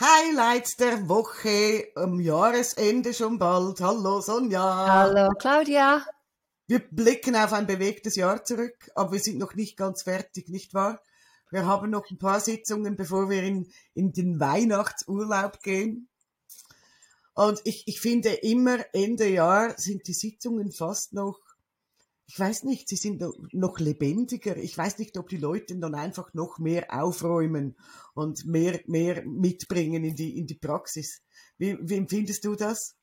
Highlights der Woche am Jahresende schon bald. Hallo Sonja. Hallo Claudia. Wir blicken auf ein bewegtes Jahr zurück, aber wir sind noch nicht ganz fertig, nicht wahr? Wir haben noch ein paar Sitzungen, bevor wir in, in den Weihnachtsurlaub gehen. Und ich, ich finde immer Ende Jahr sind die Sitzungen fast noch ich weiß nicht, sie sind noch lebendiger. Ich weiß nicht, ob die Leute dann einfach noch mehr aufräumen und mehr, mehr mitbringen in die, in die Praxis. Wie, wie empfindest du das?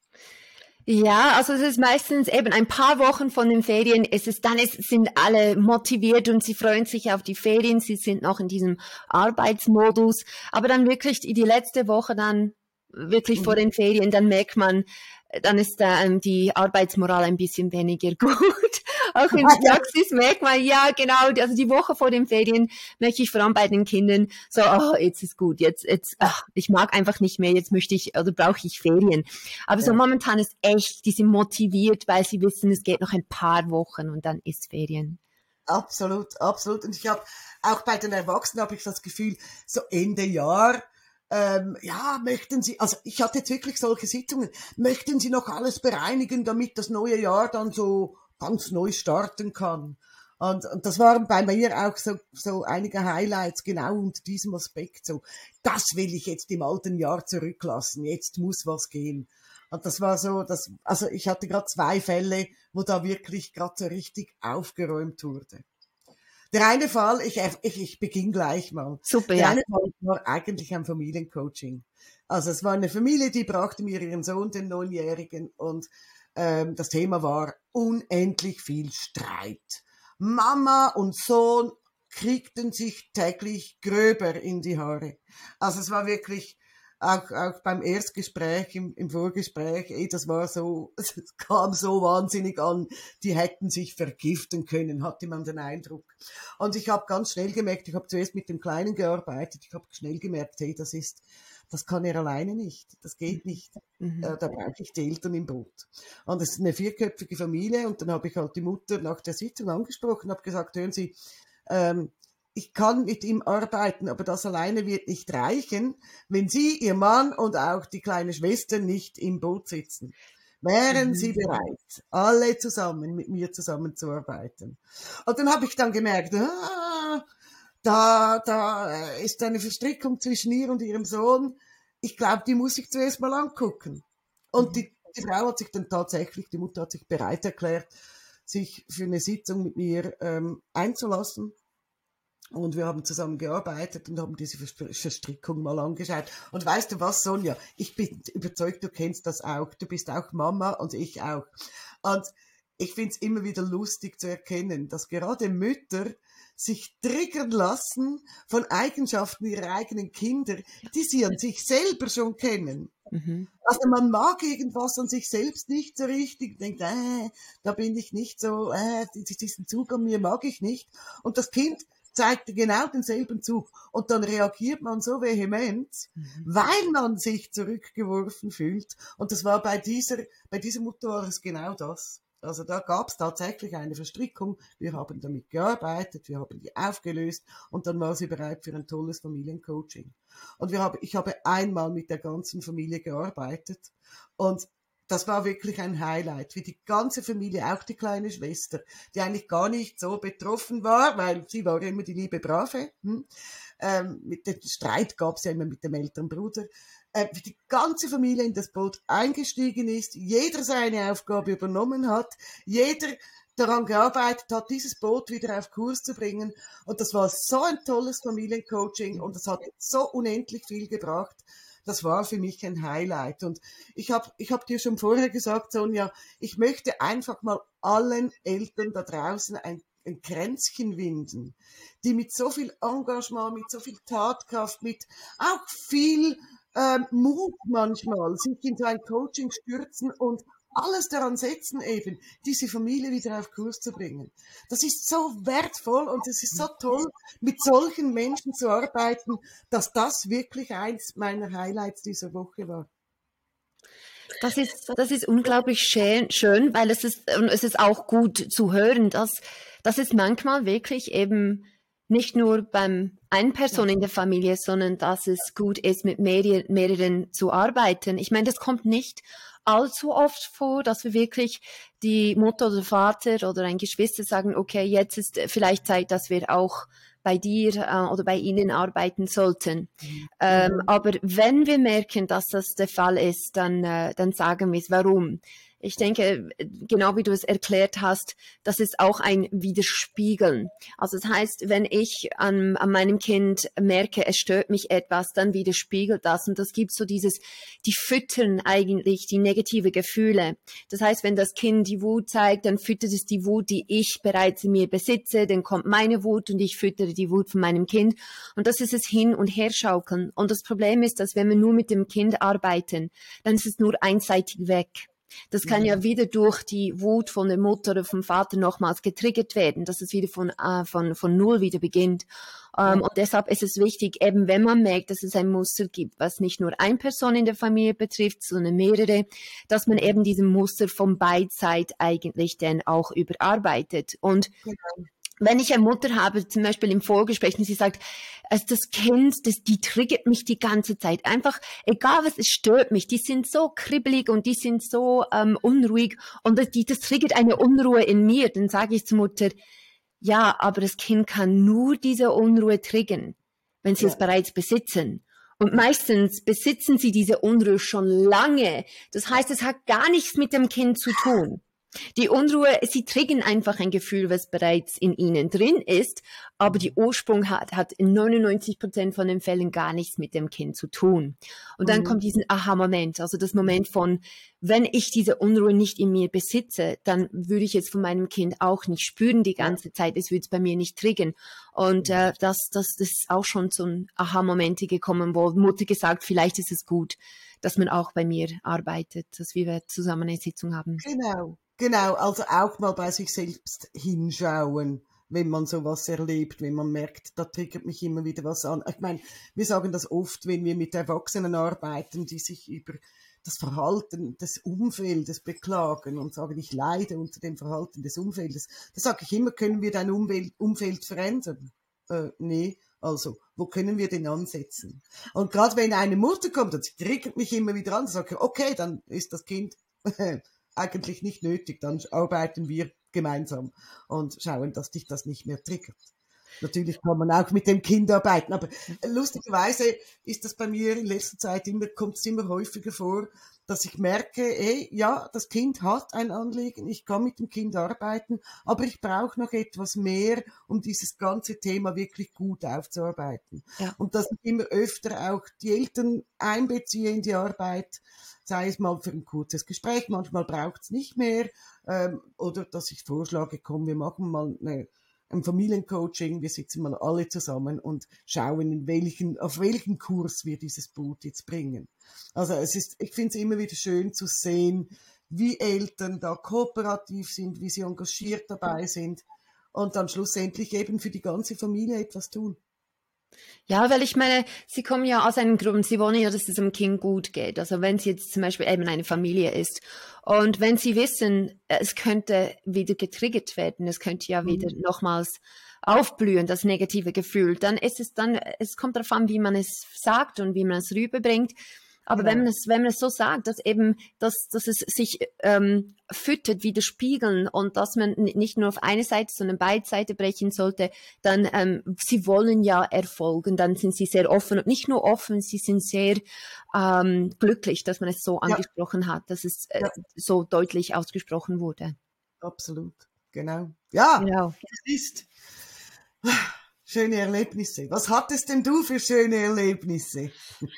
Ja, also es ist meistens eben ein paar Wochen von den Ferien. Es ist dann, es sind alle motiviert und sie freuen sich auf die Ferien. Sie sind noch in diesem Arbeitsmodus. Aber dann wirklich die letzte Woche dann wirklich mhm. vor den Ferien, dann merkt man, dann ist ähm, die Arbeitsmoral ein bisschen weniger gut. Auch in der Praxis merkt man, ja, genau, also die Woche vor den Ferien merke ich vor allem bei den Kindern so, oh, jetzt ist gut, jetzt, jetzt, ach, ich mag einfach nicht mehr, jetzt möchte ich oder brauche ich Ferien. Aber ja. so momentan ist echt, die sind motiviert, weil sie wissen, es geht noch ein paar Wochen und dann ist Ferien. Absolut, absolut. Und ich habe auch bei den Erwachsenen habe ich das Gefühl, so Ende Jahr, ähm, ja, möchten Sie, also ich hatte jetzt wirklich solche Sitzungen, möchten Sie noch alles bereinigen, damit das neue Jahr dann so ganz neu starten kann? Und, und das waren bei mir auch so, so einige Highlights genau unter diesem Aspekt. So, das will ich jetzt im alten Jahr zurücklassen. Jetzt muss was gehen. Und das war so, das, also ich hatte gerade zwei Fälle, wo da wirklich gerade so richtig aufgeräumt wurde. Der eine Fall, ich, ich, ich beginne gleich mal. Super, Der ja. eine Fall war eigentlich ein Familiencoaching. Also es war eine Familie, die brachte mir ihren Sohn, den Neunjährigen, und ähm, das Thema war unendlich viel Streit. Mama und Sohn kriegten sich täglich gröber in die Haare. Also es war wirklich auch, auch beim Erstgespräch, im, im Vorgespräch, ey, das war so, es kam so wahnsinnig an, die hätten sich vergiften können, hatte man den Eindruck. Und ich habe ganz schnell gemerkt, ich habe zuerst mit dem Kleinen gearbeitet, ich habe schnell gemerkt, hey, das ist, das kann er alleine nicht, das geht nicht. Mhm. Äh, da brauche ich die Eltern im Boot. Und es ist eine vierköpfige Familie und dann habe ich halt die Mutter nach der Sitzung angesprochen, habe gesagt, hören Sie, ähm, ich kann mit ihm arbeiten, aber das alleine wird nicht reichen, wenn Sie, Ihr Mann und auch die kleine Schwester nicht im Boot sitzen. Wären Sie mhm. bereit, alle zusammen mit mir zusammenzuarbeiten? Und dann habe ich dann gemerkt, ah, da, da ist eine Verstrickung zwischen ihr und ihrem Sohn. Ich glaube, die muss ich zuerst mal angucken. Und die, die Frau hat sich dann tatsächlich, die Mutter hat sich bereit erklärt, sich für eine Sitzung mit mir ähm, einzulassen. Und wir haben zusammen gearbeitet und haben diese Verstrickung mal angeschaut. Und weißt du was, Sonja? Ich bin überzeugt, du kennst das auch. Du bist auch Mama und ich auch. Und ich finde es immer wieder lustig zu erkennen, dass gerade Mütter sich triggern lassen von Eigenschaften ihrer eigenen Kinder, die sie an sich selber schon kennen. Mhm. Also man mag irgendwas an sich selbst nicht so richtig, denkt, äh, da bin ich nicht so, äh, diesen Zug an mir mag ich nicht. Und das Kind zeigt genau denselben Zug. Und dann reagiert man so vehement, mhm. weil man sich zurückgeworfen fühlt. Und das war bei dieser, bei dieser Mutter war es genau das. Also da gab es tatsächlich eine Verstrickung. Wir haben damit gearbeitet, wir haben die aufgelöst und dann war sie bereit für ein tolles Familiencoaching. Und wir haben, ich habe einmal mit der ganzen Familie gearbeitet und das war wirklich ein Highlight, wie die ganze Familie, auch die kleine Schwester, die eigentlich gar nicht so betroffen war, weil sie war immer die liebe Brave. Hm? Ähm, mit dem Streit gab es ja immer mit dem älteren Bruder. Äh, die ganze Familie in das Boot eingestiegen ist, jeder seine Aufgabe übernommen hat, jeder daran gearbeitet hat, dieses Boot wieder auf Kurs zu bringen. Und das war so ein tolles Familiencoaching und das hat so unendlich viel gebracht das war für mich ein Highlight. Und ich habe ich hab dir schon vorher gesagt, Sonja, ich möchte einfach mal allen Eltern da draußen ein, ein Kränzchen winden, die mit so viel Engagement, mit so viel Tatkraft, mit auch viel ähm, Mut manchmal sich in so ein Coaching stürzen und alles daran setzen, eben diese Familie wieder auf Kurs zu bringen. Das ist so wertvoll und es ist so toll, mit solchen Menschen zu arbeiten, dass das wirklich eins meiner Highlights dieser Woche war. Das ist, das ist unglaublich schön, schön, weil es ist, und es ist auch gut zu hören, dass, dass es manchmal wirklich eben nicht nur beim einen Person in der Familie, sondern dass es gut ist, mit mehreren, mehreren zu arbeiten. Ich meine, das kommt nicht allzu oft vor, dass wir wirklich die Mutter oder Vater oder ein Geschwister sagen, okay, jetzt ist vielleicht Zeit, dass wir auch bei dir äh, oder bei ihnen arbeiten sollten. Mhm. Ähm, aber wenn wir merken, dass das der Fall ist, dann, äh, dann sagen wir es. Warum? Ich denke, genau wie du es erklärt hast, das ist auch ein Widerspiegeln. Also das heißt, wenn ich an, an meinem Kind merke, es stört mich etwas, dann widerspiegelt das. Und das gibt so dieses, die füttern eigentlich die negative Gefühle. Das heißt, wenn das Kind die Wut zeigt, dann füttert es die Wut, die ich bereits in mir besitze, dann kommt meine Wut und ich füttere die Wut von meinem Kind. Und das ist es hin und her schaukeln. Und das Problem ist, dass wenn wir nur mit dem Kind arbeiten, dann ist es nur einseitig weg. Das kann ja mhm. wieder durch die Wut von der Mutter oder vom Vater nochmals getriggert werden, dass es wieder von, äh, von, von Null wieder beginnt. Ähm, und deshalb ist es wichtig, eben wenn man merkt, dass es ein Muster gibt, was nicht nur eine Person in der Familie betrifft, sondern mehrere, dass man eben diesen Muster von Beidseit eigentlich dann auch überarbeitet. Und genau wenn ich eine Mutter habe, zum Beispiel im Vorgespräch, und sie sagt, also das Kind, das, die triggert mich die ganze Zeit. Einfach, egal was, es stört mich. Die sind so kribbelig und die sind so ähm, unruhig und das, die, das triggert eine Unruhe in mir. Dann sage ich zur Mutter, ja, aber das Kind kann nur diese Unruhe triggern, wenn sie ja. es bereits besitzen. Und meistens besitzen sie diese Unruhe schon lange. Das heißt, es hat gar nichts mit dem Kind zu tun. Die Unruhe, sie triggern einfach ein Gefühl, was bereits in ihnen drin ist, aber die Ursprung hat, hat in 99 Prozent von den Fällen gar nichts mit dem Kind zu tun. Und dann mhm. kommt diesen Aha-Moment, also das Moment von, wenn ich diese Unruhe nicht in mir besitze, dann würde ich es von meinem Kind auch nicht spüren die ganze Zeit, es würde es bei mir nicht triggern. Und äh, das, das, das ist auch schon zu einem Aha-Momente gekommen, wo Mutter gesagt, vielleicht ist es gut, dass man auch bei mir arbeitet, dass wir zusammen eine Sitzung haben. Genau. Genau, also auch mal bei sich selbst hinschauen, wenn man sowas erlebt, wenn man merkt, da triggert mich immer wieder was an. Ich meine, wir sagen das oft, wenn wir mit Erwachsenen arbeiten, die sich über das Verhalten des Umfeldes beklagen und sagen, ich leide unter dem Verhalten des Umfeldes. Da sage ich immer, können wir dein Umwelt, Umfeld verändern? Äh, nee, also, wo können wir denn ansetzen? Und gerade wenn eine Mutter kommt und sie triggert mich immer wieder an, sage ich, okay, dann ist das Kind eigentlich nicht nötig. Dann arbeiten wir gemeinsam und schauen, dass dich das nicht mehr triggert. Natürlich kann man auch mit dem Kind arbeiten, aber lustigerweise ist das bei mir in letzter Zeit immer, kommt es immer häufiger vor, dass ich merke, ey, ja, das Kind hat ein Anliegen, ich kann mit dem Kind arbeiten, aber ich brauche noch etwas mehr, um dieses ganze Thema wirklich gut aufzuarbeiten. Ja. Und dass ich immer öfter auch die Eltern einbeziehe in die Arbeit, sei es mal für ein kurzes Gespräch, manchmal braucht es nicht mehr, ähm, oder dass ich vorschlage, komm, wir machen mal eine, ein Familiencoaching, wir sitzen mal alle zusammen und schauen, in welchen, auf welchen Kurs wir dieses Boot jetzt bringen. Also es ist, ich finde es immer wieder schön zu sehen, wie Eltern da kooperativ sind, wie sie engagiert dabei sind und dann schlussendlich eben für die ganze Familie etwas tun. Ja, weil ich meine, sie kommen ja aus einem Grund, sie wollen ja, dass es dem Kind gut geht. Also wenn sie jetzt zum Beispiel eben eine Familie ist und wenn sie wissen, es könnte wieder getriggert werden, es könnte ja wieder mhm. nochmals aufblühen, das negative Gefühl, dann ist es dann, es kommt darauf an, wie man es sagt und wie man es rüberbringt. Aber genau. wenn man es, wenn man es so sagt, dass eben, dass, dass es sich ähm, füttert, widerspiegeln und dass man nicht nur auf eine Seite, sondern beide Seiten brechen sollte, dann ähm, sie wollen ja erfolgen, dann sind sie sehr offen und nicht nur offen, sie sind sehr ähm, glücklich, dass man es so ja. angesprochen hat, dass es äh, ja. so deutlich ausgesprochen wurde. Absolut, genau. Ja, genau. das ist schöne Erlebnisse. Was hattest denn du für schöne Erlebnisse?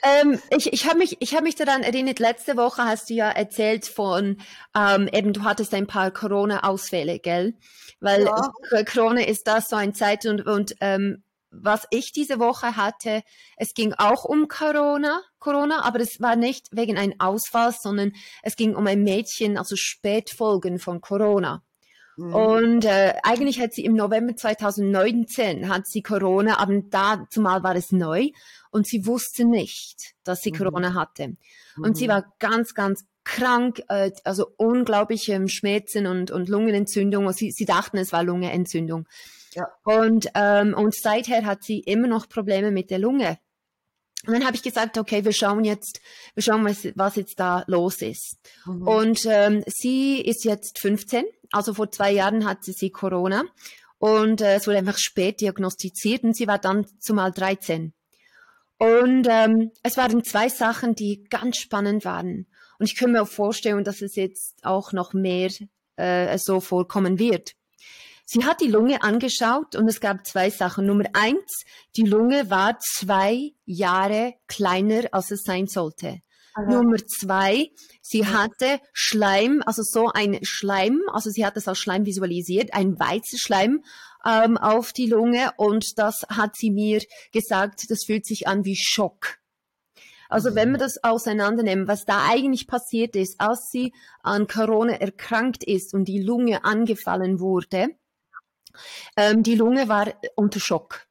Ähm, ich ich habe mich, ich hab mich daran erinnert, letzte Woche hast du ja erzählt von, ähm, eben du hattest ein paar Corona-Ausfälle, gell? Weil ja. Corona ist das so ein Zeit und, und ähm, was ich diese Woche hatte, es ging auch um Corona, Corona, aber es war nicht wegen einem Ausfall, sondern es ging um ein Mädchen, also Spätfolgen von Corona. Mhm. Und äh, eigentlich hat sie im November 2019 hat sie Corona, aber da zumal war es neu und sie wusste nicht, dass sie mhm. Corona hatte. Und mhm. sie war ganz, ganz krank, äh, also unglaubliche Schmerzen und, und Lungenentzündung. Sie, sie dachten, es war Lungenentzündung. Ja. Und, ähm, und seither hat sie immer noch Probleme mit der Lunge. Und dann habe ich gesagt, okay, wir schauen jetzt, wir schauen, was, was jetzt da los ist. Mhm. Und ähm, sie ist jetzt 15, also vor zwei Jahren hatte sie Corona und äh, es wurde einfach spät diagnostiziert und sie war dann zumal 13. Und ähm, es waren zwei Sachen, die ganz spannend waren. Und ich kann mir auch vorstellen, dass es jetzt auch noch mehr äh, so vorkommen wird. Sie hat die Lunge angeschaut und es gab zwei Sachen. Nummer eins, die Lunge war zwei Jahre kleiner, als es sein sollte. Aha. Nummer zwei, sie hatte Schleim, also so ein Schleim, also sie hat das als Schleim visualisiert, ein weißer Schleim ähm, auf die Lunge und das hat sie mir gesagt, das fühlt sich an wie Schock. Also wenn wir mhm. das auseinandernehmen, was da eigentlich passiert ist, als sie an Corona erkrankt ist und die Lunge angefallen wurde, ähm, die Lunge war unter Schock.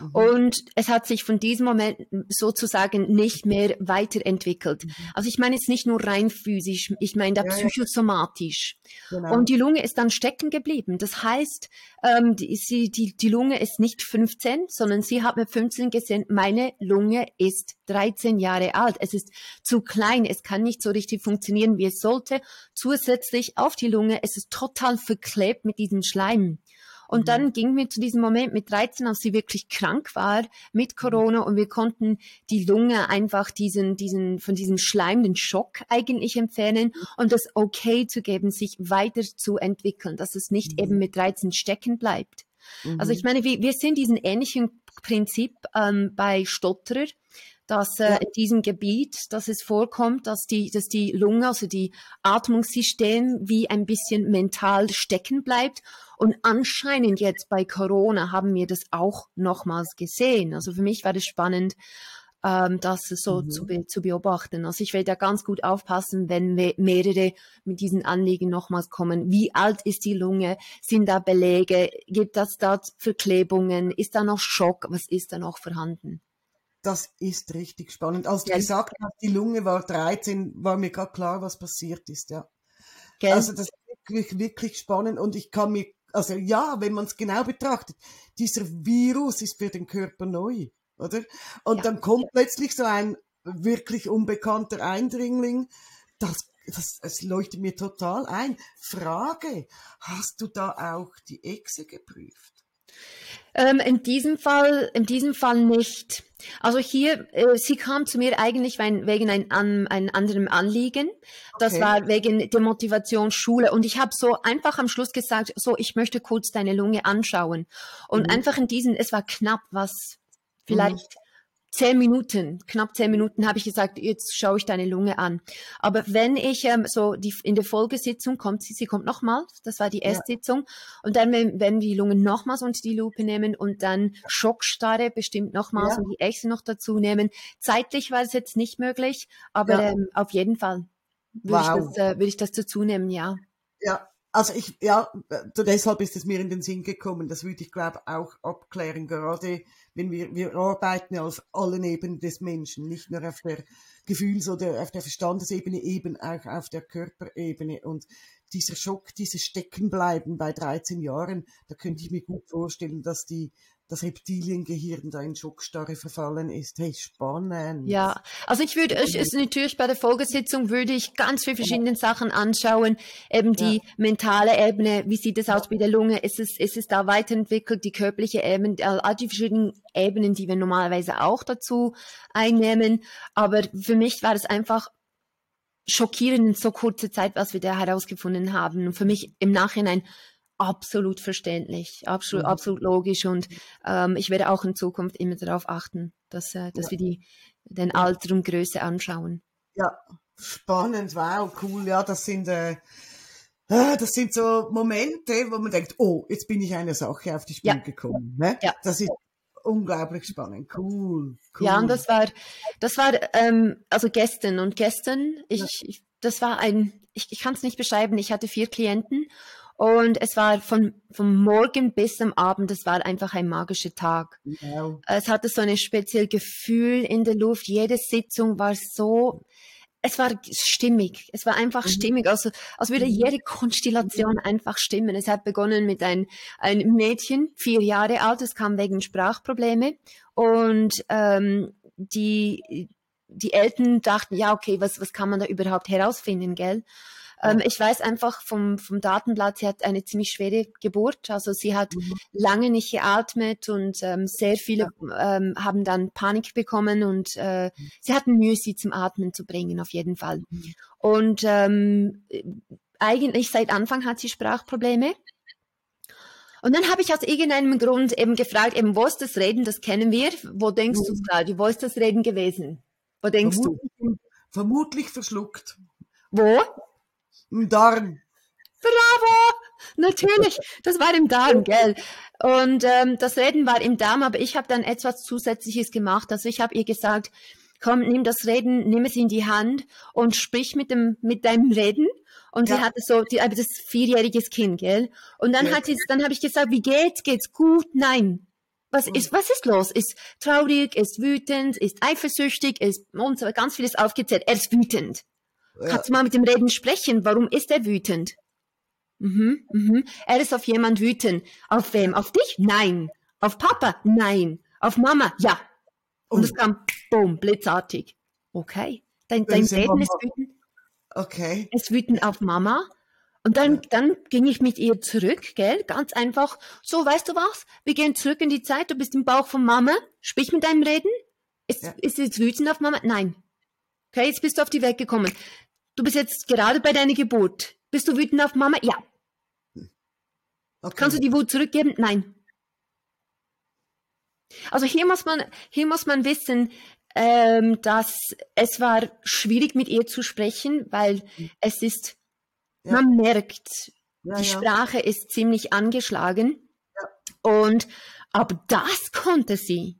Mhm. Und es hat sich von diesem Moment sozusagen nicht mehr weiterentwickelt. Mhm. Also ich meine jetzt nicht nur rein physisch, ich meine da ja, psychosomatisch. Genau. Und die Lunge ist dann stecken geblieben. Das heißt, ähm, die, sie, die, die Lunge ist nicht 15, sondern sie hat mit 15 gesehen, meine Lunge ist 13 Jahre alt. Es ist zu klein, es kann nicht so richtig funktionieren, wie es sollte. Zusätzlich auf die Lunge, es ist total verklebt mit diesem Schleim. Und mhm. dann ging mir zu diesem Moment mit 13, als sie wirklich krank war mit mhm. Corona und wir konnten die Lunge einfach diesen, diesen, von diesem Schleim, den Schock eigentlich entfernen mhm. und das okay zu geben, sich weiter zu entwickeln, dass es nicht mhm. eben mit 13 stecken bleibt. Also ich meine, wir, wir sind diesen ähnlichen Prinzip ähm, bei Stotterer dass äh, in diesem Gebiet, dass es vorkommt, dass die, dass die Lunge, also die Atmungssystem wie ein bisschen mental stecken bleibt. Und anscheinend jetzt bei Corona haben wir das auch nochmals gesehen. Also für mich war das spannend, ähm, das so mhm. zu, be zu beobachten. Also ich werde da ganz gut aufpassen, wenn mehrere mit diesen Anliegen nochmals kommen. Wie alt ist die Lunge? Sind da Belege? Gibt das da Verklebungen? Ist da noch Schock? Was ist da noch vorhanden? Das ist richtig spannend. Als du ja. gesagt hast, die Lunge war 13, war mir gerade klar, was passiert ist, ja. Gell? Also das ist wirklich, wirklich spannend und ich kann mir, also ja, wenn man es genau betrachtet, dieser Virus ist für den Körper neu, oder? Und ja. dann kommt plötzlich so ein wirklich unbekannter Eindringling, das das, das leuchtet mir total ein. Frage, hast du da auch die Echse geprüft? Ähm, in diesem Fall, in diesem Fall nicht. Also hier, äh, sie kam zu mir eigentlich wegen ein, an, einem anderen Anliegen. Das okay. war wegen der Motivation Schule. Und ich habe so einfach am Schluss gesagt, so, ich möchte kurz deine Lunge anschauen. Und mhm. einfach in diesen, es war knapp was, vielleicht mhm zehn Minuten, knapp zehn Minuten habe ich gesagt, jetzt schaue ich deine Lunge an. Aber wenn ich ähm, so die, in der Folgesitzung kommt sie, sie kommt nochmal, das war die erste ja. Sitzung, und dann wenn, wenn wir die Lunge nochmals unter die Lupe nehmen und dann Schockstarre bestimmt nochmals ja. und die Echse noch dazu nehmen. Zeitlich war es jetzt nicht möglich, aber ja. ähm, auf jeden Fall würde wow. ich, das, äh, würde ich das dazu nehmen, ja. Ja, also ich, ja, deshalb ist es mir in den Sinn gekommen. Das würde ich, glaube auch abklären, gerade wenn wir, wir arbeiten auf allen Ebenen des Menschen, nicht nur auf der Gefühls- oder auf der Verstandesebene, eben auch auf der Körperebene. Und dieser Schock, dieses Steckenbleiben bei 13 Jahren, da könnte ich mir gut vorstellen, dass die das Reptiliengehirn da in Schockstarre verfallen ist. Hey, spannend. Ja, also ich würde, ich, ist natürlich bei der Folgesitzung würde ich ganz viele verschiedene ja. Sachen anschauen. Eben die ja. mentale Ebene, wie sieht es aus bei der Lunge? Ist es, ist es da weiterentwickelt? Die körperliche Ebene, all die verschiedenen Ebenen, die wir normalerweise auch dazu einnehmen. Aber für mich war es einfach schockierend in so kurzer Zeit, was wir da herausgefunden haben. Und für mich im Nachhinein absolut verständlich, absolut, mhm. absolut logisch und ähm, ich werde auch in Zukunft immer darauf achten, dass, äh, dass ja. wir die, den Alter und Größe anschauen. Ja, spannend, wow, cool, ja, das sind, äh, äh, das sind so Momente, wo man denkt, oh, jetzt bin ich einer Sache auf die Spur ja. gekommen. Ne? Ja. Das ist unglaublich spannend, cool, cool. Ja, und das war, das war, ähm, also gestern und gestern, ich, ja. ich das war ein, ich, ich kann es nicht beschreiben, ich hatte vier Klienten und es war von, vom Morgen bis am Abend, es war einfach ein magischer Tag. Wow. Es hatte so ein spezielles Gefühl in der Luft. Jede Sitzung war so, es war stimmig. Es war einfach mhm. stimmig. Also, als würde mhm. jede Konstellation einfach stimmen. Es hat begonnen mit ein, ein Mädchen, vier Jahre alt, es kam wegen Sprachprobleme. Und ähm, die, die Eltern dachten, ja, okay, was, was kann man da überhaupt herausfinden, gell? Ähm, ich weiß einfach vom, vom Datenblatt, sie hat eine ziemlich schwere Geburt. Also sie hat mhm. lange nicht geatmet und ähm, sehr viele ja. ähm, haben dann Panik bekommen und äh, mhm. sie hatten Mühe, sie zum Atmen zu bringen, auf jeden Fall. Mhm. Und ähm, eigentlich seit Anfang hat sie Sprachprobleme. Und dann habe ich aus irgendeinem Grund eben gefragt, eben, wo ist das Reden, das kennen wir. Wo denkst mhm. du, Claudia, wo ist das Reden gewesen? Wo denkst vermutlich, du? Vermutlich verschluckt. Wo? Im Darm. Bravo! Natürlich, das war im Darm, gell? Und ähm, das Reden war im Darm, aber ich habe dann etwas Zusätzliches gemacht. Also ich habe ihr gesagt, komm, nimm das Reden, nimm es in die Hand und sprich mit dem mit deinem Reden. Und ja. sie hatte so, die, aber das vierjähriges Kind, gell? Und dann ja. hat sie, dann habe ich gesagt, wie geht's? Geht's gut? Nein. Was ist, was ist los? Ist traurig, ist wütend, ist eifersüchtig, ist und so ganz vieles aufgezählt. Er ist wütend. Ja. Kannst du mal mit dem Reden sprechen? Warum ist er wütend? Mhm, mhm. Er ist auf jemand wütend. Auf wem? Auf dich? Nein. Auf Papa? Nein. Auf Mama? Ja. Und oh. es kam, boom, blitzartig. Okay. Dein, dein Reden ist wütend. Okay. Es wütend auf Mama. Und dann, dann ging ich mit ihr zurück, gell? Ganz einfach. So, weißt du was? Wir gehen zurück in die Zeit. Du bist im Bauch von Mama. Sprich mit deinem Reden. Ist, ja. ist jetzt wütend auf Mama? Nein. Okay, jetzt bist du auf die Welt gekommen. Du bist jetzt gerade bei deiner Geburt. Bist du wütend auf Mama? Ja. Okay. Kannst du die Wut zurückgeben? Nein. Also hier muss man, hier muss man wissen, ähm, dass es war schwierig mit ihr zu sprechen, weil es ist, ja. man merkt, ja, die ja. Sprache ist ziemlich angeschlagen. Und aber das konnte sie.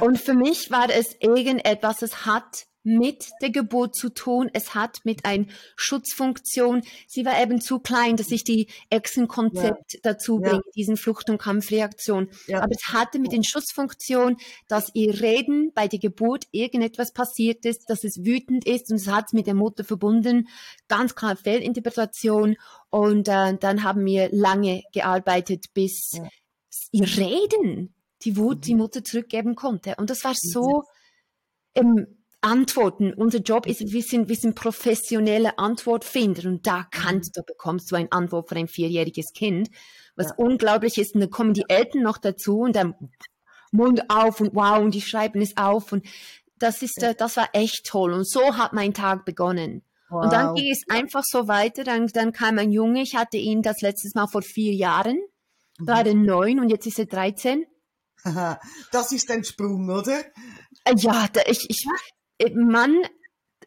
Und für mich war es irgendetwas, es hat mit der Geburt zu tun. Es hat mit einer Schutzfunktion. Sie war eben zu klein, dass ich die Echsenkonzept ja. dazu bringe, ja. diesen Flucht- und Kampfreaktion. Ja. Aber es hatte mit den Schutzfunktion, dass ihr Reden bei der Geburt irgendetwas passiert ist, dass es wütend ist und es hat mit der Mutter verbunden. Ganz klar Fehlinterpretation. Und äh, dann haben wir lange gearbeitet, bis ihr Reden die Wut mhm. die Mutter zurückgeben konnte. Und das war so, ähm, Antworten. Unser Job ist, wir sind, wir sind professionelle Antwortfinder und da kannst du, bekommst du eine Antwort von ein vierjähriges Kind, was ja. unglaublich ist. Und dann kommen die Eltern noch dazu und dann Mund auf und wow und die schreiben es auf und das ist, ja. Das war echt toll. Und so hat mein Tag begonnen. Wow. Und dann ging es einfach so weiter. Dann, dann kam ein Junge, ich hatte ihn das letztes Mal vor vier Jahren. Da war er mhm. neun und jetzt ist er 13. Das ist ein Sprung, oder? Äh, ja, ich, ich, Mann,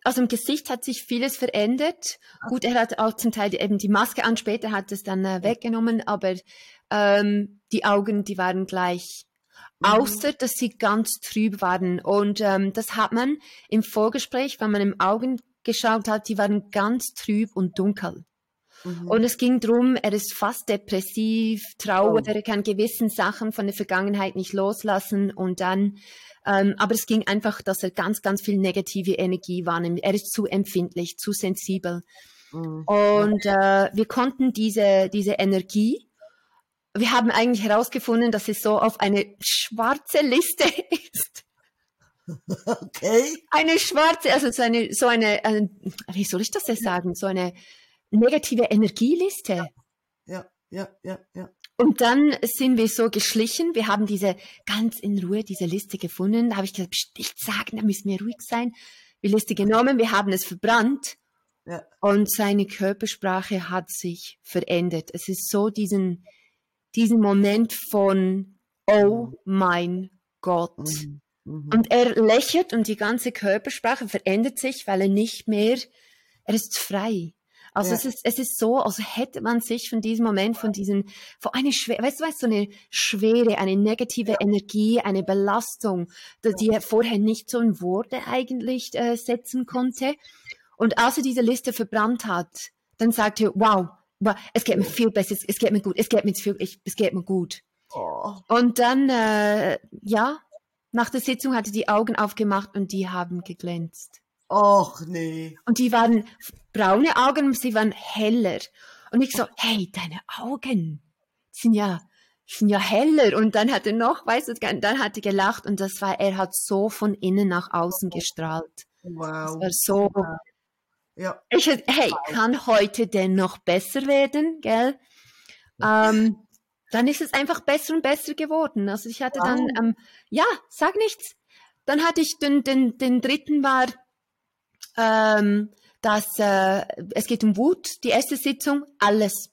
also im Gesicht hat sich vieles verändert. Gut, er hat auch zum Teil eben die Maske an, später hat es dann äh, weggenommen, aber ähm, die Augen, die waren gleich. Mhm. Außer, dass sie ganz trüb waren. Und ähm, das hat man im Vorgespräch, wenn man im Augen geschaut hat, die waren ganz trüb und dunkel. Mhm. Und es ging darum, er ist fast depressiv, trauert, oh. er kann gewissen Sachen von der Vergangenheit nicht loslassen und dann ähm, aber es ging einfach, dass er ganz, ganz viel negative Energie wahrnimmt. Er ist zu empfindlich, zu sensibel. Mhm. Und äh, wir konnten diese, diese Energie, wir haben eigentlich herausgefunden, dass es so auf eine schwarze Liste ist. Okay. Eine schwarze, also so eine, so eine, äh, wie soll ich das denn sagen? So eine negative Energieliste. Ja, ja, ja, ja. Und dann sind wir so geschlichen. Wir haben diese ganz in Ruhe diese Liste gefunden. Da habe ich gesagt, nicht sagen, da müssen wir ruhig sein. Die Liste genommen, wir haben es verbrannt. Ja. Und seine Körpersprache hat sich verändert. Es ist so diesen, diesen Moment von, oh mein Gott. Mhm. Mhm. Und er lächelt und die ganze Körpersprache verändert sich, weil er nicht mehr, er ist frei. Also ja. es ist, es ist so, als hätte man sich von diesem Moment, von diesen, von eine schwere, weißt du, weißt, so eine Schwere, eine negative ja. Energie, eine Belastung, die er vorher nicht so in Worte eigentlich äh, setzen konnte. Und als er diese Liste verbrannt hat, dann sagte er, wow, wow es geht mir viel besser, es, geht mir gut, es geht mir viel, ich, es geht mir gut. Oh. Und dann, äh, ja, nach der Sitzung hatte die Augen aufgemacht und die haben geglänzt. Ach nee. Und die waren braune Augen, sie waren heller. Und ich so, hey, deine Augen sind ja, sind ja heller. Und dann hat er noch, weißt du, dann hat er gelacht und das war, er hat so von innen nach außen gestrahlt. Wow. Das war so. Ja. Ich, hey, kann heute denn noch besser werden, gell? Ähm, dann ist es einfach besser und besser geworden. Also ich hatte dann, ähm, ja, sag nichts. Dann hatte ich den, den, den dritten war, ähm, dass äh, es geht um Wut, die erste Sitzung, alles.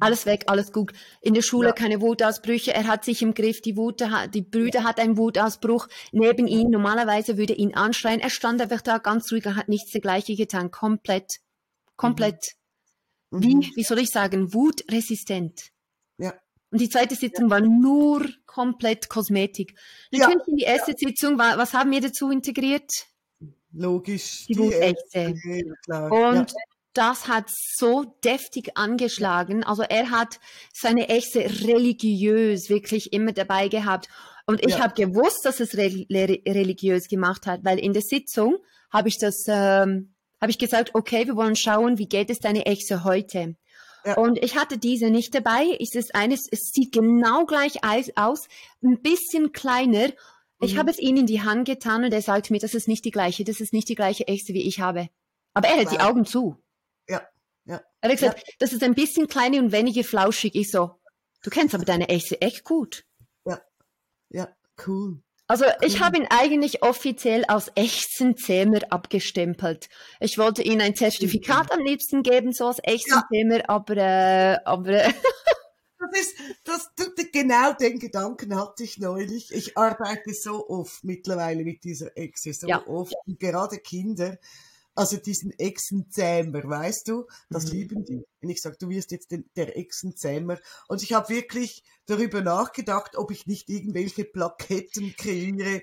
Alles weg, alles gut. In der Schule Ja. keine Wutausbrüche, er hat sich im Griff, die Wut, die Brüder hat einen Wutausbruch neben ihm. Normalerweise würde ihn anschreien. Er stand einfach da ganz ruhig, er hat nichts dergleichen getan. Komplett, komplett, wie, Mhm. wie soll ich sagen, wutresistent. Ja. Und die zweite Sitzung war nur komplett Kosmetik. Ja, Natürlich in die erste Sitzung, war, was haben wir dazu integriert? Logisch. Die Wutechse. Ärzte, ja, klar. Und ja. das hat so deftig angeschlagen. Also er hat seine Echse religiös wirklich immer dabei gehabt. Und ich Ja. habe gewusst, dass es re re religiös gemacht hat, weil in der Sitzung habe ich das, ähm, habe ich gesagt, okay, wir wollen schauen, wie geht es deine Echse heute? Ja. Und ich hatte diese nicht dabei. Es ist eines, es sieht genau gleich aus ein bisschen kleiner. Ich Mhm. habe es ihm in die Hand getan und er sagt mir, das ist nicht die gleiche, das ist nicht die gleiche Echse, wie ich habe. Aber er hat die. Augen zu. Ja, ja. Er hat gesagt, das ist ein bisschen kleiner und weniger flauschig. Ich so, du kennst aber deine Echse echt gut. Ja, cool. Also ich habe ihn eigentlich offiziell als Echsenzähmer abgestempelt. Ich wollte ihm ein Zertifikat am liebsten geben, so als Echsenzähmer, aber, äh, aber Das ist, das, genau den Gedanken hatte ich neulich. Ich arbeite so oft mittlerweile mit dieser Echse, so Ja. oft. Und gerade Kinder, also diesen Echsenzähmer, weißt du, das Mhm. lieben die. Wenn ich sage, du wirst jetzt den, der Echsenzähmer. Und ich habe wirklich darüber nachgedacht, ob ich nicht irgendwelche Plaketten kreiere,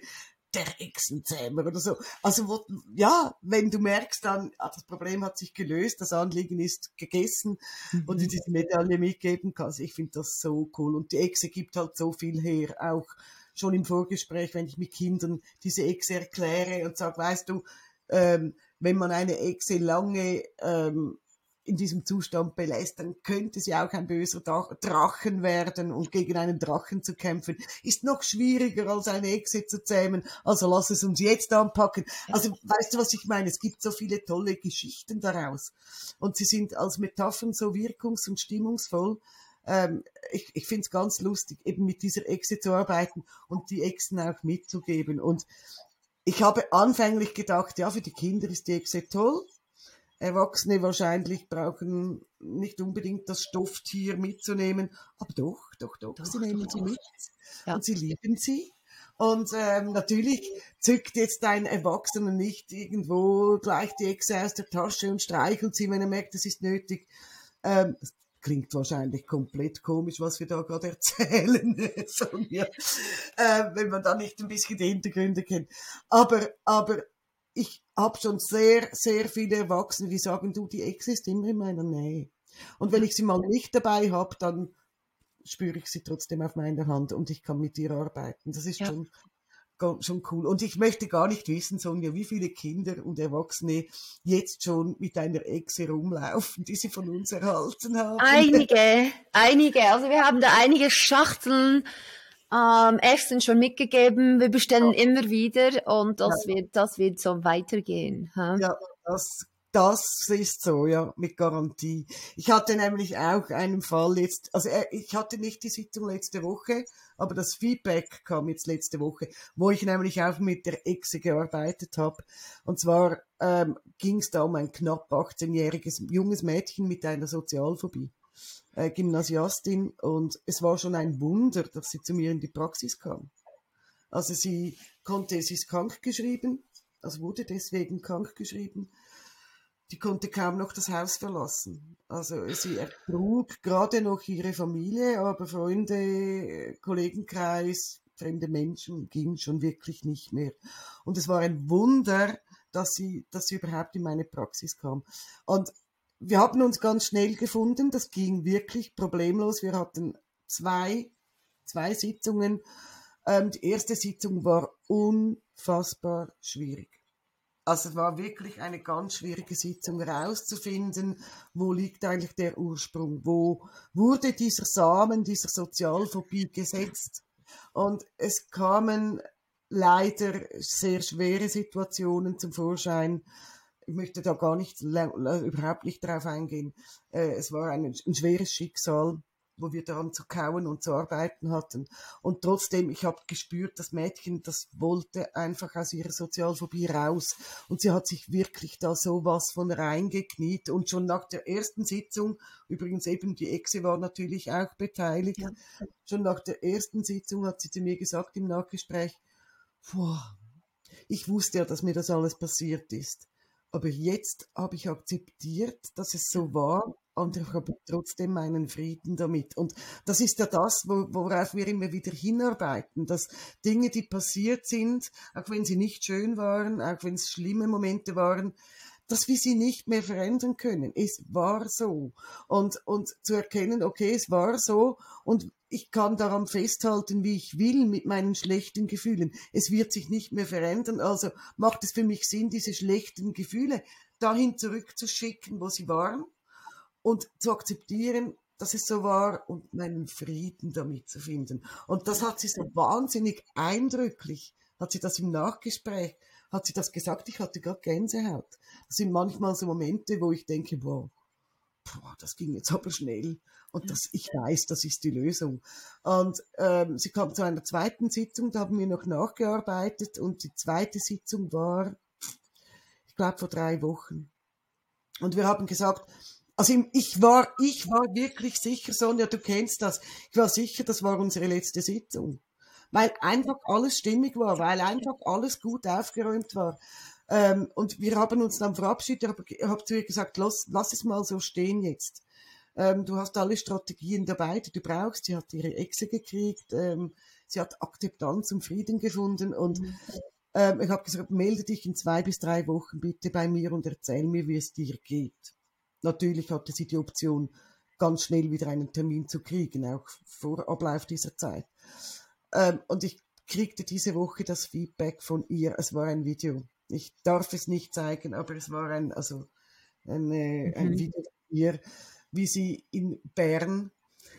der Echsenzähmer oder so. Also wo, ja, wenn du merkst dann, ah, das Problem hat sich gelöst, das Anliegen ist gegessen und du diese Medaille mitgeben kannst. Ich finde das so cool. Und die Echse gibt halt so viel her, auch schon im Vorgespräch, wenn ich mit Kindern diese Echse erkläre und sage, weißt du, ähm, wenn man eine Echse lange ähm, in diesem Zustand belässt, dann könnte sie auch ein böser Drachen werden und gegen einen Drachen zu kämpfen ist noch schwieriger als eine Echse zu zähmen. Also lass es uns jetzt anpacken. Also weißt du, was ich meine? Es gibt so viele tolle Geschichten daraus und sie sind als Metaphern so wirkungs- und stimmungsvoll. Ähm, ich ich finde es ganz lustig, eben mit dieser Echse zu arbeiten und die Echsen auch mitzugeben. Und ich habe anfänglich gedacht, ja, für die Kinder ist die Echse toll. Erwachsene wahrscheinlich brauchen nicht unbedingt das Stofftier mitzunehmen, aber doch, doch, doch, Doch, sie nehmen doch, sie mit Ja. und sie lieben sie. Und ähm, natürlich zückt jetzt ein Erwachsener nicht irgendwo gleich die Echse aus der Tasche und streichelt sie, wenn er merkt, es ist nötig. Ähm, das klingt wahrscheinlich komplett komisch, was wir da gerade erzählen, Sonja, äh, wenn man da nicht ein bisschen die Hintergründe kennt. Aber, aber ich habe schon sehr, sehr viele Erwachsene, die sagen, du, die Ex ist immer in meiner Nähe. Und wenn ich sie mal nicht dabei habe, dann spüre ich sie trotzdem auf meiner Hand und ich kann mit ihr arbeiten. Das ist Ja. schon, schon cool. Und ich möchte gar nicht wissen, Sonja, wie viele Kinder und Erwachsene jetzt schon mit einer Echse rumlaufen, die sie von uns erhalten haben. einige, einige. Also wir haben da einige Schachteln ähm, Echsen schon mitgegeben. Wir bestellen immer wieder und das wird, das wird so weitergehen. hä? Ja, das, das ist so, ja, mit Garantie. Ich hatte nämlich auch einen Fall jetzt, also äh, ich hatte nicht die Sitzung letzte Woche, aber das Feedback kam jetzt letzte Woche, wo ich nämlich auch mit der Exe gearbeitet habe. Und zwar ähm, ging es da um ein knapp 18-jähriges junges Mädchen mit einer Sozialphobie. Äh, Gymnasiastin und es war schon ein Wunder, dass sie zu mir in die Praxis kam. Also sie konnte, sie ist krank geschrieben, also wurde deswegen krank geschrieben. Die konnte kaum noch das Haus verlassen. Also sie ertrug gerade noch ihre Familie, aber Freunde, Kollegenkreis, fremde Menschen ging schon wirklich nicht mehr. Und es war ein Wunder, dass sie, dass sie überhaupt in meine Praxis kam. Und wir haben uns ganz schnell gefunden. Das ging wirklich problemlos. Wir hatten zwei, zwei Sitzungen. Ähm, die erste Sitzung war unfassbar schwierig. Also es war wirklich eine ganz schwierige Sitzung herauszufinden, wo liegt eigentlich der Ursprung, wo wurde dieser Samen dieser Sozialphobie gesetzt. Und es kamen leider sehr schwere Situationen zum Vorschein. Ich möchte da gar nicht überhaupt nicht drauf eingehen. Äh, es war ein, ein schweres Schicksal wo wir daran zu kauen und zu arbeiten hatten. Und trotzdem, ich habe gespürt, das Mädchen, das wollte einfach aus ihrer Sozialphobie raus. Und sie hat sich wirklich da so was von reingekniet. Und schon nach der ersten Sitzung, übrigens eben die Exe war natürlich auch beteiligt, ja. schon nach der ersten Sitzung hat sie zu mir gesagt im Nachgespräch, boah, ich wusste ja, dass mir das alles passiert ist. Aber jetzt habe ich akzeptiert, dass es so war und ich habe trotzdem meinen Frieden damit. Und das ist ja das, worauf wir immer wieder hinarbeiten, dass Dinge, die passiert sind, auch wenn sie nicht schön waren, auch wenn es schlimme Momente waren, dass wir sie nicht mehr verändern können. Es war so. Und, und zu erkennen, okay, es war so und ich kann daran festhalten, wie ich will mit meinen schlechten Gefühlen. Es wird sich nicht mehr verändern. Also macht es für mich Sinn, diese schlechten Gefühle dahin zurückzuschicken, wo sie waren und zu akzeptieren, dass es so war und meinen Frieden damit zu finden. Und das hat sie so wahnsinnig eindrücklich, hat sie das im Nachgespräch, hat sie das gesagt, ich hatte gerade Gänsehaut. Das sind manchmal so Momente, wo ich denke, boah, boah das ging jetzt aber schnell. Und das, ich weiß, das ist die Lösung. Und ähm, sie kam zu einer zweiten Sitzung, da haben wir noch nachgearbeitet und die zweite Sitzung war, ich glaube, vor drei Wochen. Und wir haben gesagt, also ich war, ich war wirklich sicher, Sonja, du kennst das. Ich war sicher, das war unsere letzte Sitzung. Weil einfach alles stimmig war, weil einfach alles gut aufgeräumt war. Ähm, und wir haben uns dann verabschiedet. Ich habe zu ihr gesagt, lass, lass es mal so stehen jetzt. Ähm, du hast alle Strategien dabei, die du brauchst. Sie hat ihre Exe gekriegt. Ähm, sie hat Akzeptanz und Frieden gefunden. Und mhm. ähm, ich habe gesagt, melde dich in zwei bis drei Wochen bitte bei mir und erzähl mir, wie es dir geht. Natürlich hatte sie die Option, ganz schnell wieder einen Termin zu kriegen, auch vor Ablauf dieser Zeit. Ähm, und ich kriegte diese Woche das Feedback von ihr. Es war ein Video. Ich darf es nicht zeigen, aber es war ein, also eine, ein mhm. Video von ihr, wie sie in Bern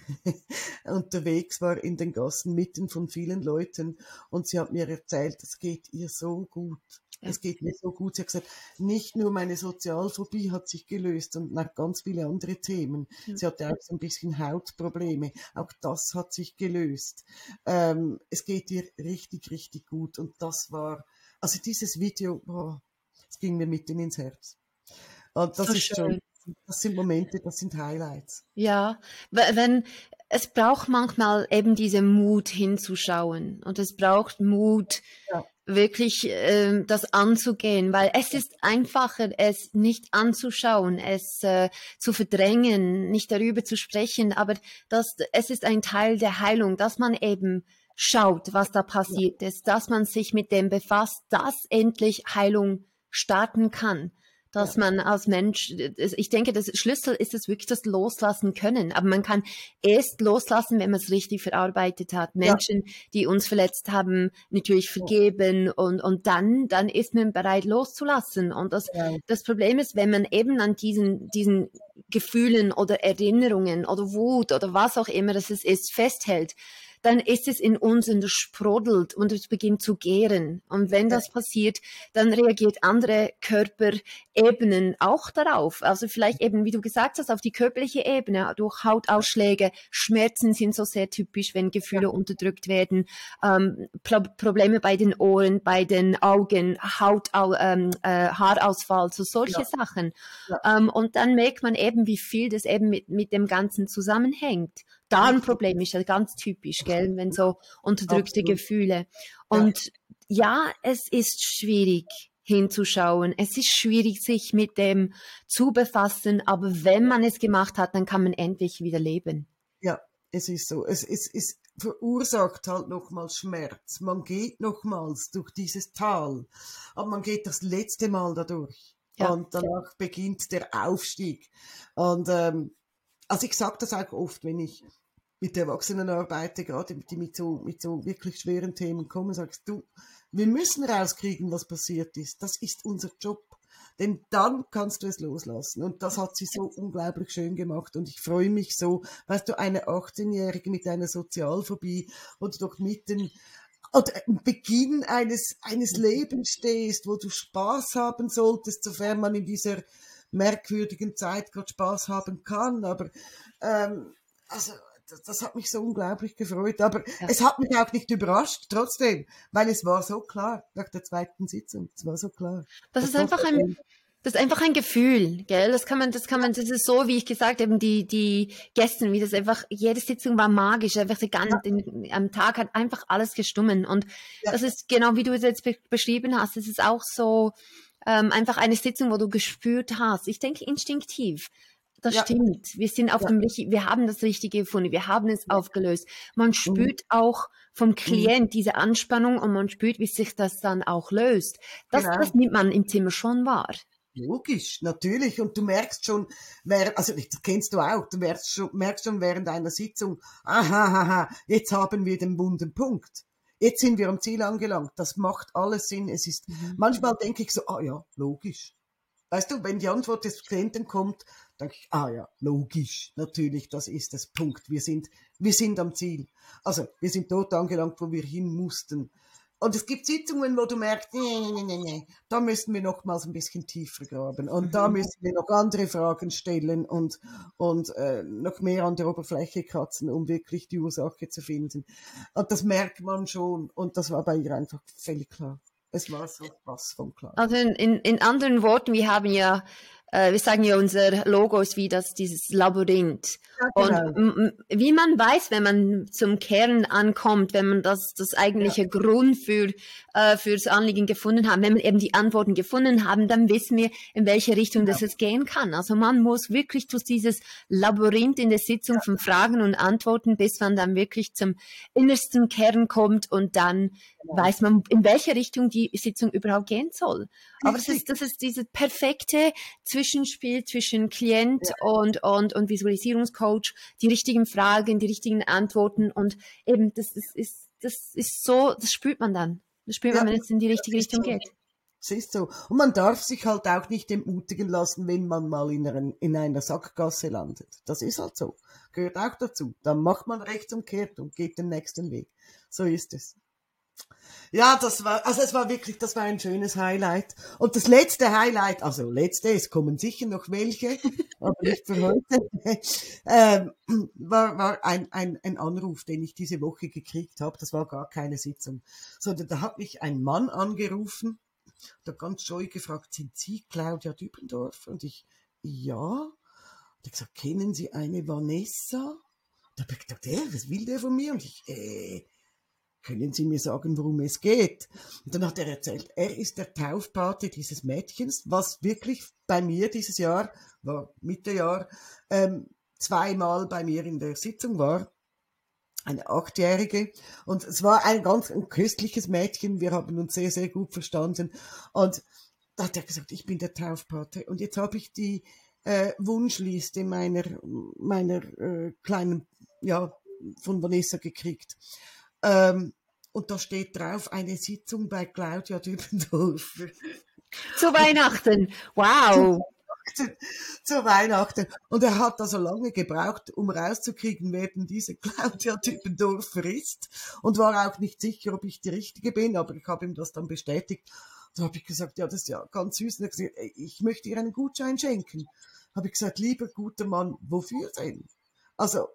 unterwegs war in den Gassen mitten von vielen Leuten und sie hat mir erzählt, es geht ihr so gut. Es geht mir so gut. Sie hat gesagt, nicht nur meine Sozialphobie hat sich gelöst und noch ganz viele andere Themen. Ja. Sie hatte auch so ein bisschen Hautprobleme. Auch das hat sich gelöst. Ähm, es geht ihr richtig, richtig gut. Und das war, also dieses Video, oh, es ging mir mitten ins Herz. Und das so ist schön. schon, das sind Momente, das sind Highlights. Ja, wenn, es braucht manchmal eben diese Mut hinzuschauen. Und es braucht Mut, ja. wirklich äh, das anzugehen, weil es ist einfacher, es nicht anzuschauen, es äh, zu verdrängen, nicht darüber zu sprechen, aber das, es ist ein Teil der Heilung, dass man eben schaut, was da passiert ist, dass man sich mit dem befasst, dass endlich Heilung starten kann dass ja. man als Mensch, ich denke, das Schlüssel ist es wirklich das Loslassen können. Aber man kann erst loslassen, wenn man es richtig verarbeitet hat. Menschen, ja. die uns verletzt haben, natürlich vergeben und, und dann, dann ist man bereit loszulassen. Und das, ja. das Problem ist, wenn man eben an diesen, diesen Gefühlen oder Erinnerungen oder Wut oder was auch immer das ist, festhält, dann ist es in uns und es sprudelt und es beginnt zu gären. Und wenn das passiert, dann reagiert andere Körperebenen auch darauf. Also vielleicht eben, wie du gesagt hast, auf die körperliche Ebene, durch Hautausschläge, Schmerzen sind so sehr typisch, wenn Gefühle ja. unterdrückt werden, ähm, Pro Probleme bei den Ohren, bei den Augen, Haut, ähm, äh, Haarausfall, so solche ja. Sachen. Ja. Ähm, und dann merkt man eben, wie viel das eben mit, mit dem Ganzen zusammenhängt. Darmproblem ist ja ganz typisch, gell, wenn so unterdrückte Absolut. Gefühle. Und ja. ja, es ist schwierig hinzuschauen. Es ist schwierig, sich mit dem zu befassen, aber wenn man es gemacht hat, dann kann man endlich wieder leben. Ja, es ist so. Es, es, es verursacht halt nochmals Schmerz. Man geht nochmals durch dieses Tal, aber man geht das letzte Mal dadurch. Ja. Und danach beginnt der Aufstieg. Und ähm, also ich sage das auch oft, wenn ich mit Erwachsenen arbeite, gerade die mit so, mit so wirklich schweren Themen kommen, sagst du, Wir müssen rauskriegen, was passiert ist. Das ist unser Job. Denn dann kannst du es loslassen. Und das hat sie so unglaublich schön gemacht. Und ich freue mich so, weißt du, eine 18-Jährige mit einer Sozialphobie und doch mitten im Beginn eines, eines Lebens stehst, wo du Spaß haben solltest, sofern man in dieser merkwürdigen Zeit gerade Spaß haben kann. Aber ähm, also das, das, hat mich so unglaublich gefreut. Aber ja. es hat mich auch nicht überrascht, trotzdem, weil es war so klar nach der zweiten Sitzung. Es war so klar. Das, das ist einfach ein, das ist einfach ein Gefühl, gell? Das kann man, das kann man, das ist so, wie ich gesagt habe, die, die gestern, wie das einfach, jede Sitzung war magisch, einfach die ganze, ja. am Tag hat einfach alles gestummen. Und ja. das ist genau, wie du es jetzt be beschrieben hast, es ist auch so, ähm, einfach eine Sitzung, wo du gespürt hast. Ich denke instinktiv. Das ja. stimmt. Wir sind auf ja. dem wir haben das Richtige gefunden, wir haben es ja. aufgelöst. Man mhm. spürt mhm. auch vom mhm. Klient mhm. diese Anspannung und man spürt, wie sich das dann auch löst. Das, genau. das nimmt man im Zimmer schon wahr. Logisch, natürlich. Und du merkst schon, wer, also das kennst du auch, du merkst schon, merkst schon während einer Sitzung, aha, aha, jetzt haben wir den wunden Punkt. Jetzt sind wir am Ziel angelangt. Das macht alles Sinn. Es ist, mhm. manchmal denke ich so, ah ja, logisch. Weißt du, wenn die Antwort des Klienten kommt, denke ich, ah ja, logisch, natürlich, das ist das Punkt. Wir sind, wir sind am Ziel. Also, wir sind dort angelangt, wo wir hin mussten. Und es gibt Sitzungen, wo du merkst, nee, nee, nee, nee, da müssen wir noch mal so ein bisschen tiefer graben und mhm. da müssen wir noch andere Fragen stellen und, und äh, noch mehr an der Oberfläche kratzen, um wirklich die Ursache zu finden. Und das merkt man schon und das war bei ihr einfach völlig klar. Es war so was von klar. Also in, in, in anderen Worten, wir haben ja äh, wir sagen ja, unser Logo ist wie das, dieses Labyrinth. Ja, genau. Und wie man weiß, wenn man zum Kern ankommt, wenn man das, das eigentliche ja. Grund für, äh, fürs Anliegen gefunden hat, wenn man eben die Antworten gefunden haben, dann wissen wir, in welche Richtung ja. das es gehen kann. Also man muss wirklich durch dieses Labyrinth in der Sitzung von Fragen und Antworten, bis man dann wirklich zum innersten Kern kommt und dann genau. weiß man, in welche Richtung die Sitzung überhaupt gehen soll. Aber das ist, das ist diese perfekte Zwischenspiel zwischen Klient ja. und, und, und Visualisierungscoach, die richtigen Fragen, die richtigen Antworten und eben, das ist, ist, das ist so, das spürt man dann. Das spürt ja. man, wenn es in die richtige Richtung so. geht. Es ist so. Und man darf sich halt auch nicht entmutigen lassen, wenn man mal in einer, in einer Sackgasse landet. Das ist halt so. Gehört auch dazu. Dann macht man rechts umkehrt und geht den nächsten Weg. So ist es. Ja, das war, also es war wirklich, das war ein schönes Highlight. Und das letzte Highlight, also letzte, es kommen sicher noch welche, aber nicht für heute, ähm, war, war ein, ein, ein Anruf, den ich diese Woche gekriegt habe. Das war gar keine Sitzung, sondern da hat mich ein Mann angerufen, da ganz scheu gefragt, sind Sie Claudia Dübendorf? Und ich, ja. Und ich gesagt, kennen Sie eine Vanessa? Da habe ich gedacht, hey, was will der von mir? Und ich, äh, können Sie mir sagen, worum es geht? Und dann hat er erzählt, er ist der Taufpate dieses Mädchens, was wirklich bei mir dieses Jahr, war Mitte Jahr, ähm, zweimal bei mir in der Sitzung war. Eine Achtjährige. Und es war ein ganz ein köstliches Mädchen. Wir haben uns sehr, sehr gut verstanden. Und da hat er gesagt, ich bin der Taufpate. Und jetzt habe ich die äh, Wunschliste meiner, meiner äh, kleinen, ja, von Vanessa gekriegt. Ähm, und da steht drauf eine Sitzung bei Claudia Dübendorfer. Zu Weihnachten. Wow. Zu, zu Weihnachten. Und er hat also lange gebraucht, um rauszukriegen, wer denn diese Claudia Dübendorfer ist. Und war auch nicht sicher, ob ich die Richtige bin, aber ich habe ihm das dann bestätigt. Da habe ich gesagt, ja, das ist ja ganz süß. Und er hat gesagt, ich möchte ihr einen Gutschein schenken. Habe ich gesagt, lieber guter Mann, wofür denn? Also,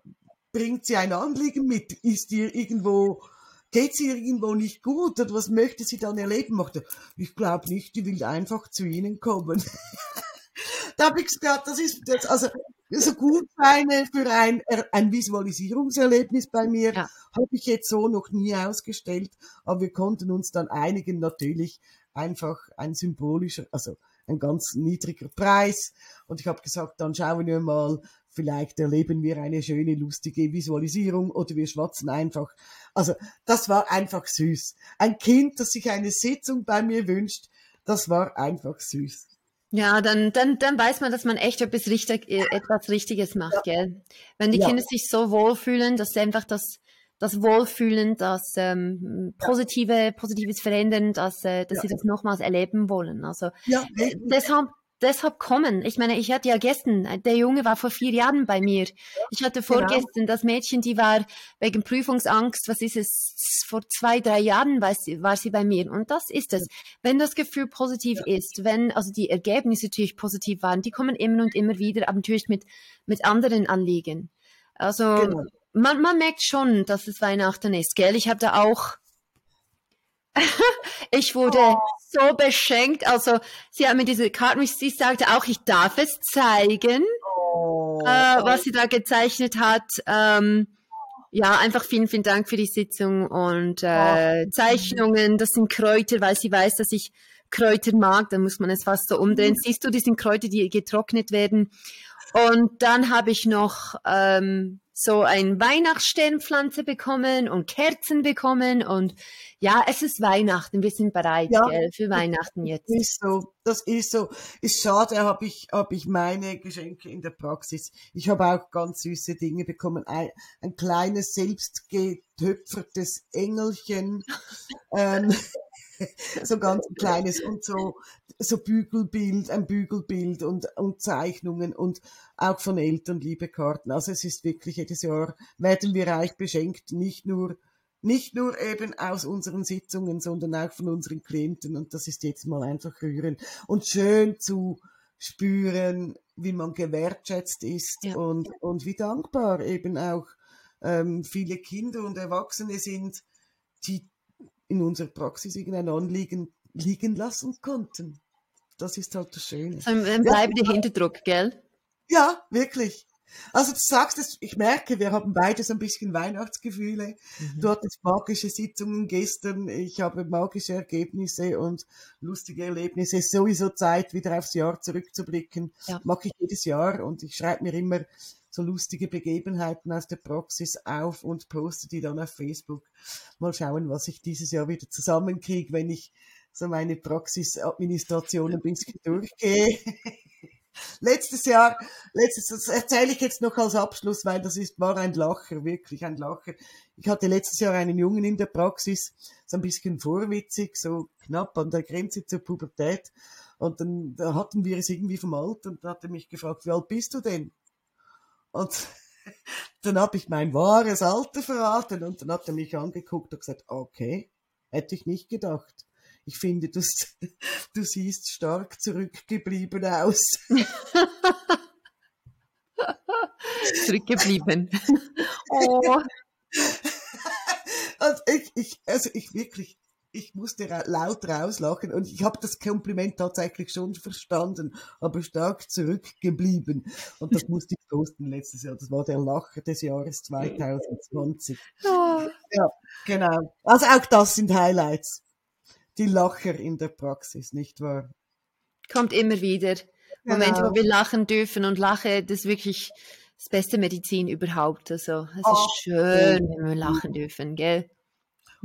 bringt sie ein Anliegen mit? Ist ihr irgendwo, geht sie irgendwo nicht gut oder was möchte sie dann erleben? Macht ich glaube nicht, die will einfach zu Ihnen kommen. da habe ich gesagt, das ist das, also so Gutscheine für ein, ein Visualisierungserlebnis bei mir ja. habe ich jetzt so noch nie ausgestellt, aber wir konnten uns dann einigen natürlich einfach ein symbolischer, also ein ganz niedriger Preis. Und ich habe gesagt, dann schauen wir mal, vielleicht erleben wir eine schöne, lustige Visualisierung oder wir schwatzen einfach. Also das war einfach süß. Ein Kind, das sich eine Sitzung bei mir wünscht, das war einfach süß. Ja, dann, dann, dann weiß man, dass man echt etwas, richtig, äh, etwas Richtiges macht, ja. gell? Wenn die ja. Kinder sich so wohlfühlen, dass sie einfach das, das Wohlfühlen, das ähm, positive, positives Verändern, dass, äh, dass Ja. sie das nochmals erleben wollen. Also Ja, äh, deshalb, deshalb kommen. Ich meine, ich hatte ja gestern, äh, der Junge war vor vier Jahren bei mir. Ich hatte genau. vorgestern das Mädchen, die war wegen Prüfungsangst, was ist es, vor zwei, drei Jahren war sie, war sie bei mir. Und das ist es. Wenn das Gefühl positiv ist, wenn also die Ergebnisse natürlich positiv waren, die kommen immer und immer wieder, aber natürlich mit, mit anderen Anliegen. Also Genau. Man, man merkt schon, dass es Weihnachten ist, gell? Ich habe da auch ich wurde Oh. so beschenkt. Also, sie hat mir diese Karten, sie sagte auch, ich darf es zeigen, Oh, äh, was sie da gezeichnet hat. Ähm, ja, einfach vielen, vielen Dank für die Sitzung und äh, Zeichnungen. Das sind Kräuter, weil sie weiß, dass ich Kräuter mag. Dann muss man es fast so umdrehen. Siehst du, die sind Kräuter, die getrocknet werden. Und dann habe ich noch ähm, so ein Weihnachtssternpflanze bekommen und Kerzen bekommen. Und ja, es ist Weihnachten. Wir sind bereit Ja. gell, für Weihnachten jetzt. Das ist so, das ist so. Ist schade, habe ich, habe ich meine Geschenke in der Praxis. Ich habe auch ganz süße Dinge bekommen. Ein, ein kleines, selbst getöpfertes Engelchen. ähm, so ganz ein kleines und so, so Bügelbild, ein Bügelbild und, und Zeichnungen und auch von Eltern liebe Karten. Also es ist wirklich jedes Jahr werden wir reich beschenkt, nicht nur nicht nur eben aus unseren Sitzungen, sondern auch von unseren Klienten. Und das ist jetzt mal einfach rührend und schön zu spüren, wie man gewertschätzt ist Ja. und, und wie dankbar eben auch ähm, viele Kinder und Erwachsene sind, die in unserer Praxis irgendein Anliegen liegen lassen konnten. Das ist halt das Schöne. So ein, ein bleibender Hinterdruck, gell? Ja, wirklich. Also du sagst es, ich merke, wir haben beide so ein bisschen Weihnachtsgefühle. Mhm. Du hattest magische Sitzungen gestern, ich habe magische Ergebnisse und lustige Erlebnisse. Sowieso Zeit, wieder aufs Jahr zurückzublicken. Ja. Mache ich jedes Jahr und ich schreibe mir immer so lustige Begebenheiten aus der Praxis auf und poste die dann auf Facebook. Mal schauen, was ich dieses Jahr wieder zusammenkriege, wenn ich so meine Praxisadministration ein bisschen durchgehe. Letztes Jahr, letztes, das erzähle ich jetzt noch als Abschluss, weil das ist, war ein Lacher, wirklich ein Lacher. Ich hatte letztes Jahr einen Jungen in der Praxis, so ein bisschen vorwitzig, so knapp an der Grenze zur Pubertät. Und dann da hatten wir es irgendwie vom Alter und da hat er mich gefragt, wie alt bist du denn? Und dann habe ich mein wahres Alter verraten und dann hat er mich angeguckt und gesagt, okay, hätte ich nicht gedacht. Ich finde, du, du siehst stark zurückgeblieben aus. Zurückgeblieben. oh, Und ich, ich, also ich wirklich, ich musste ra laut rauslachen und ich habe das Kompliment tatsächlich schon verstanden, aber stark zurückgeblieben. Und das musste ich posten letztes Jahr. Das war der Lacher des Jahres 2020. oh. Ja, genau. Also auch das sind Highlights. Die Lacher in der Praxis, nicht wahr? Kommt immer wieder. Momente, Genau. wo wir lachen dürfen und Lache, das ist wirklich das beste Medizin überhaupt. Also, es Oh, ist schön, wenn wir lachen dürfen, gell?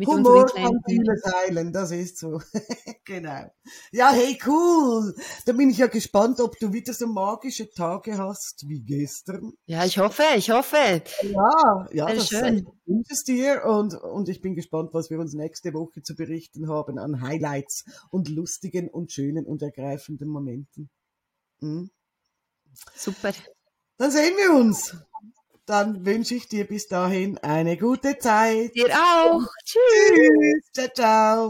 Mit Humor kann Klienten. vieles heilen, das ist so. genau. Ja, hey, cool. Da bin ich ja gespannt, ob du wieder so magische Tage hast wie gestern. Ja, ich hoffe, ich hoffe. Ja, ja, Sehr das schön. ich wünsche es dir und, und ich bin gespannt, was wir uns nächste Woche zu berichten haben an Highlights und lustigen und schönen und ergreifenden Momenten. Hm? Super. Dann sehen wir uns. Dann wünsche ich dir bis dahin eine gute Zeit. Dir auch. Tschüss. Tschüss. Ciao, ciao.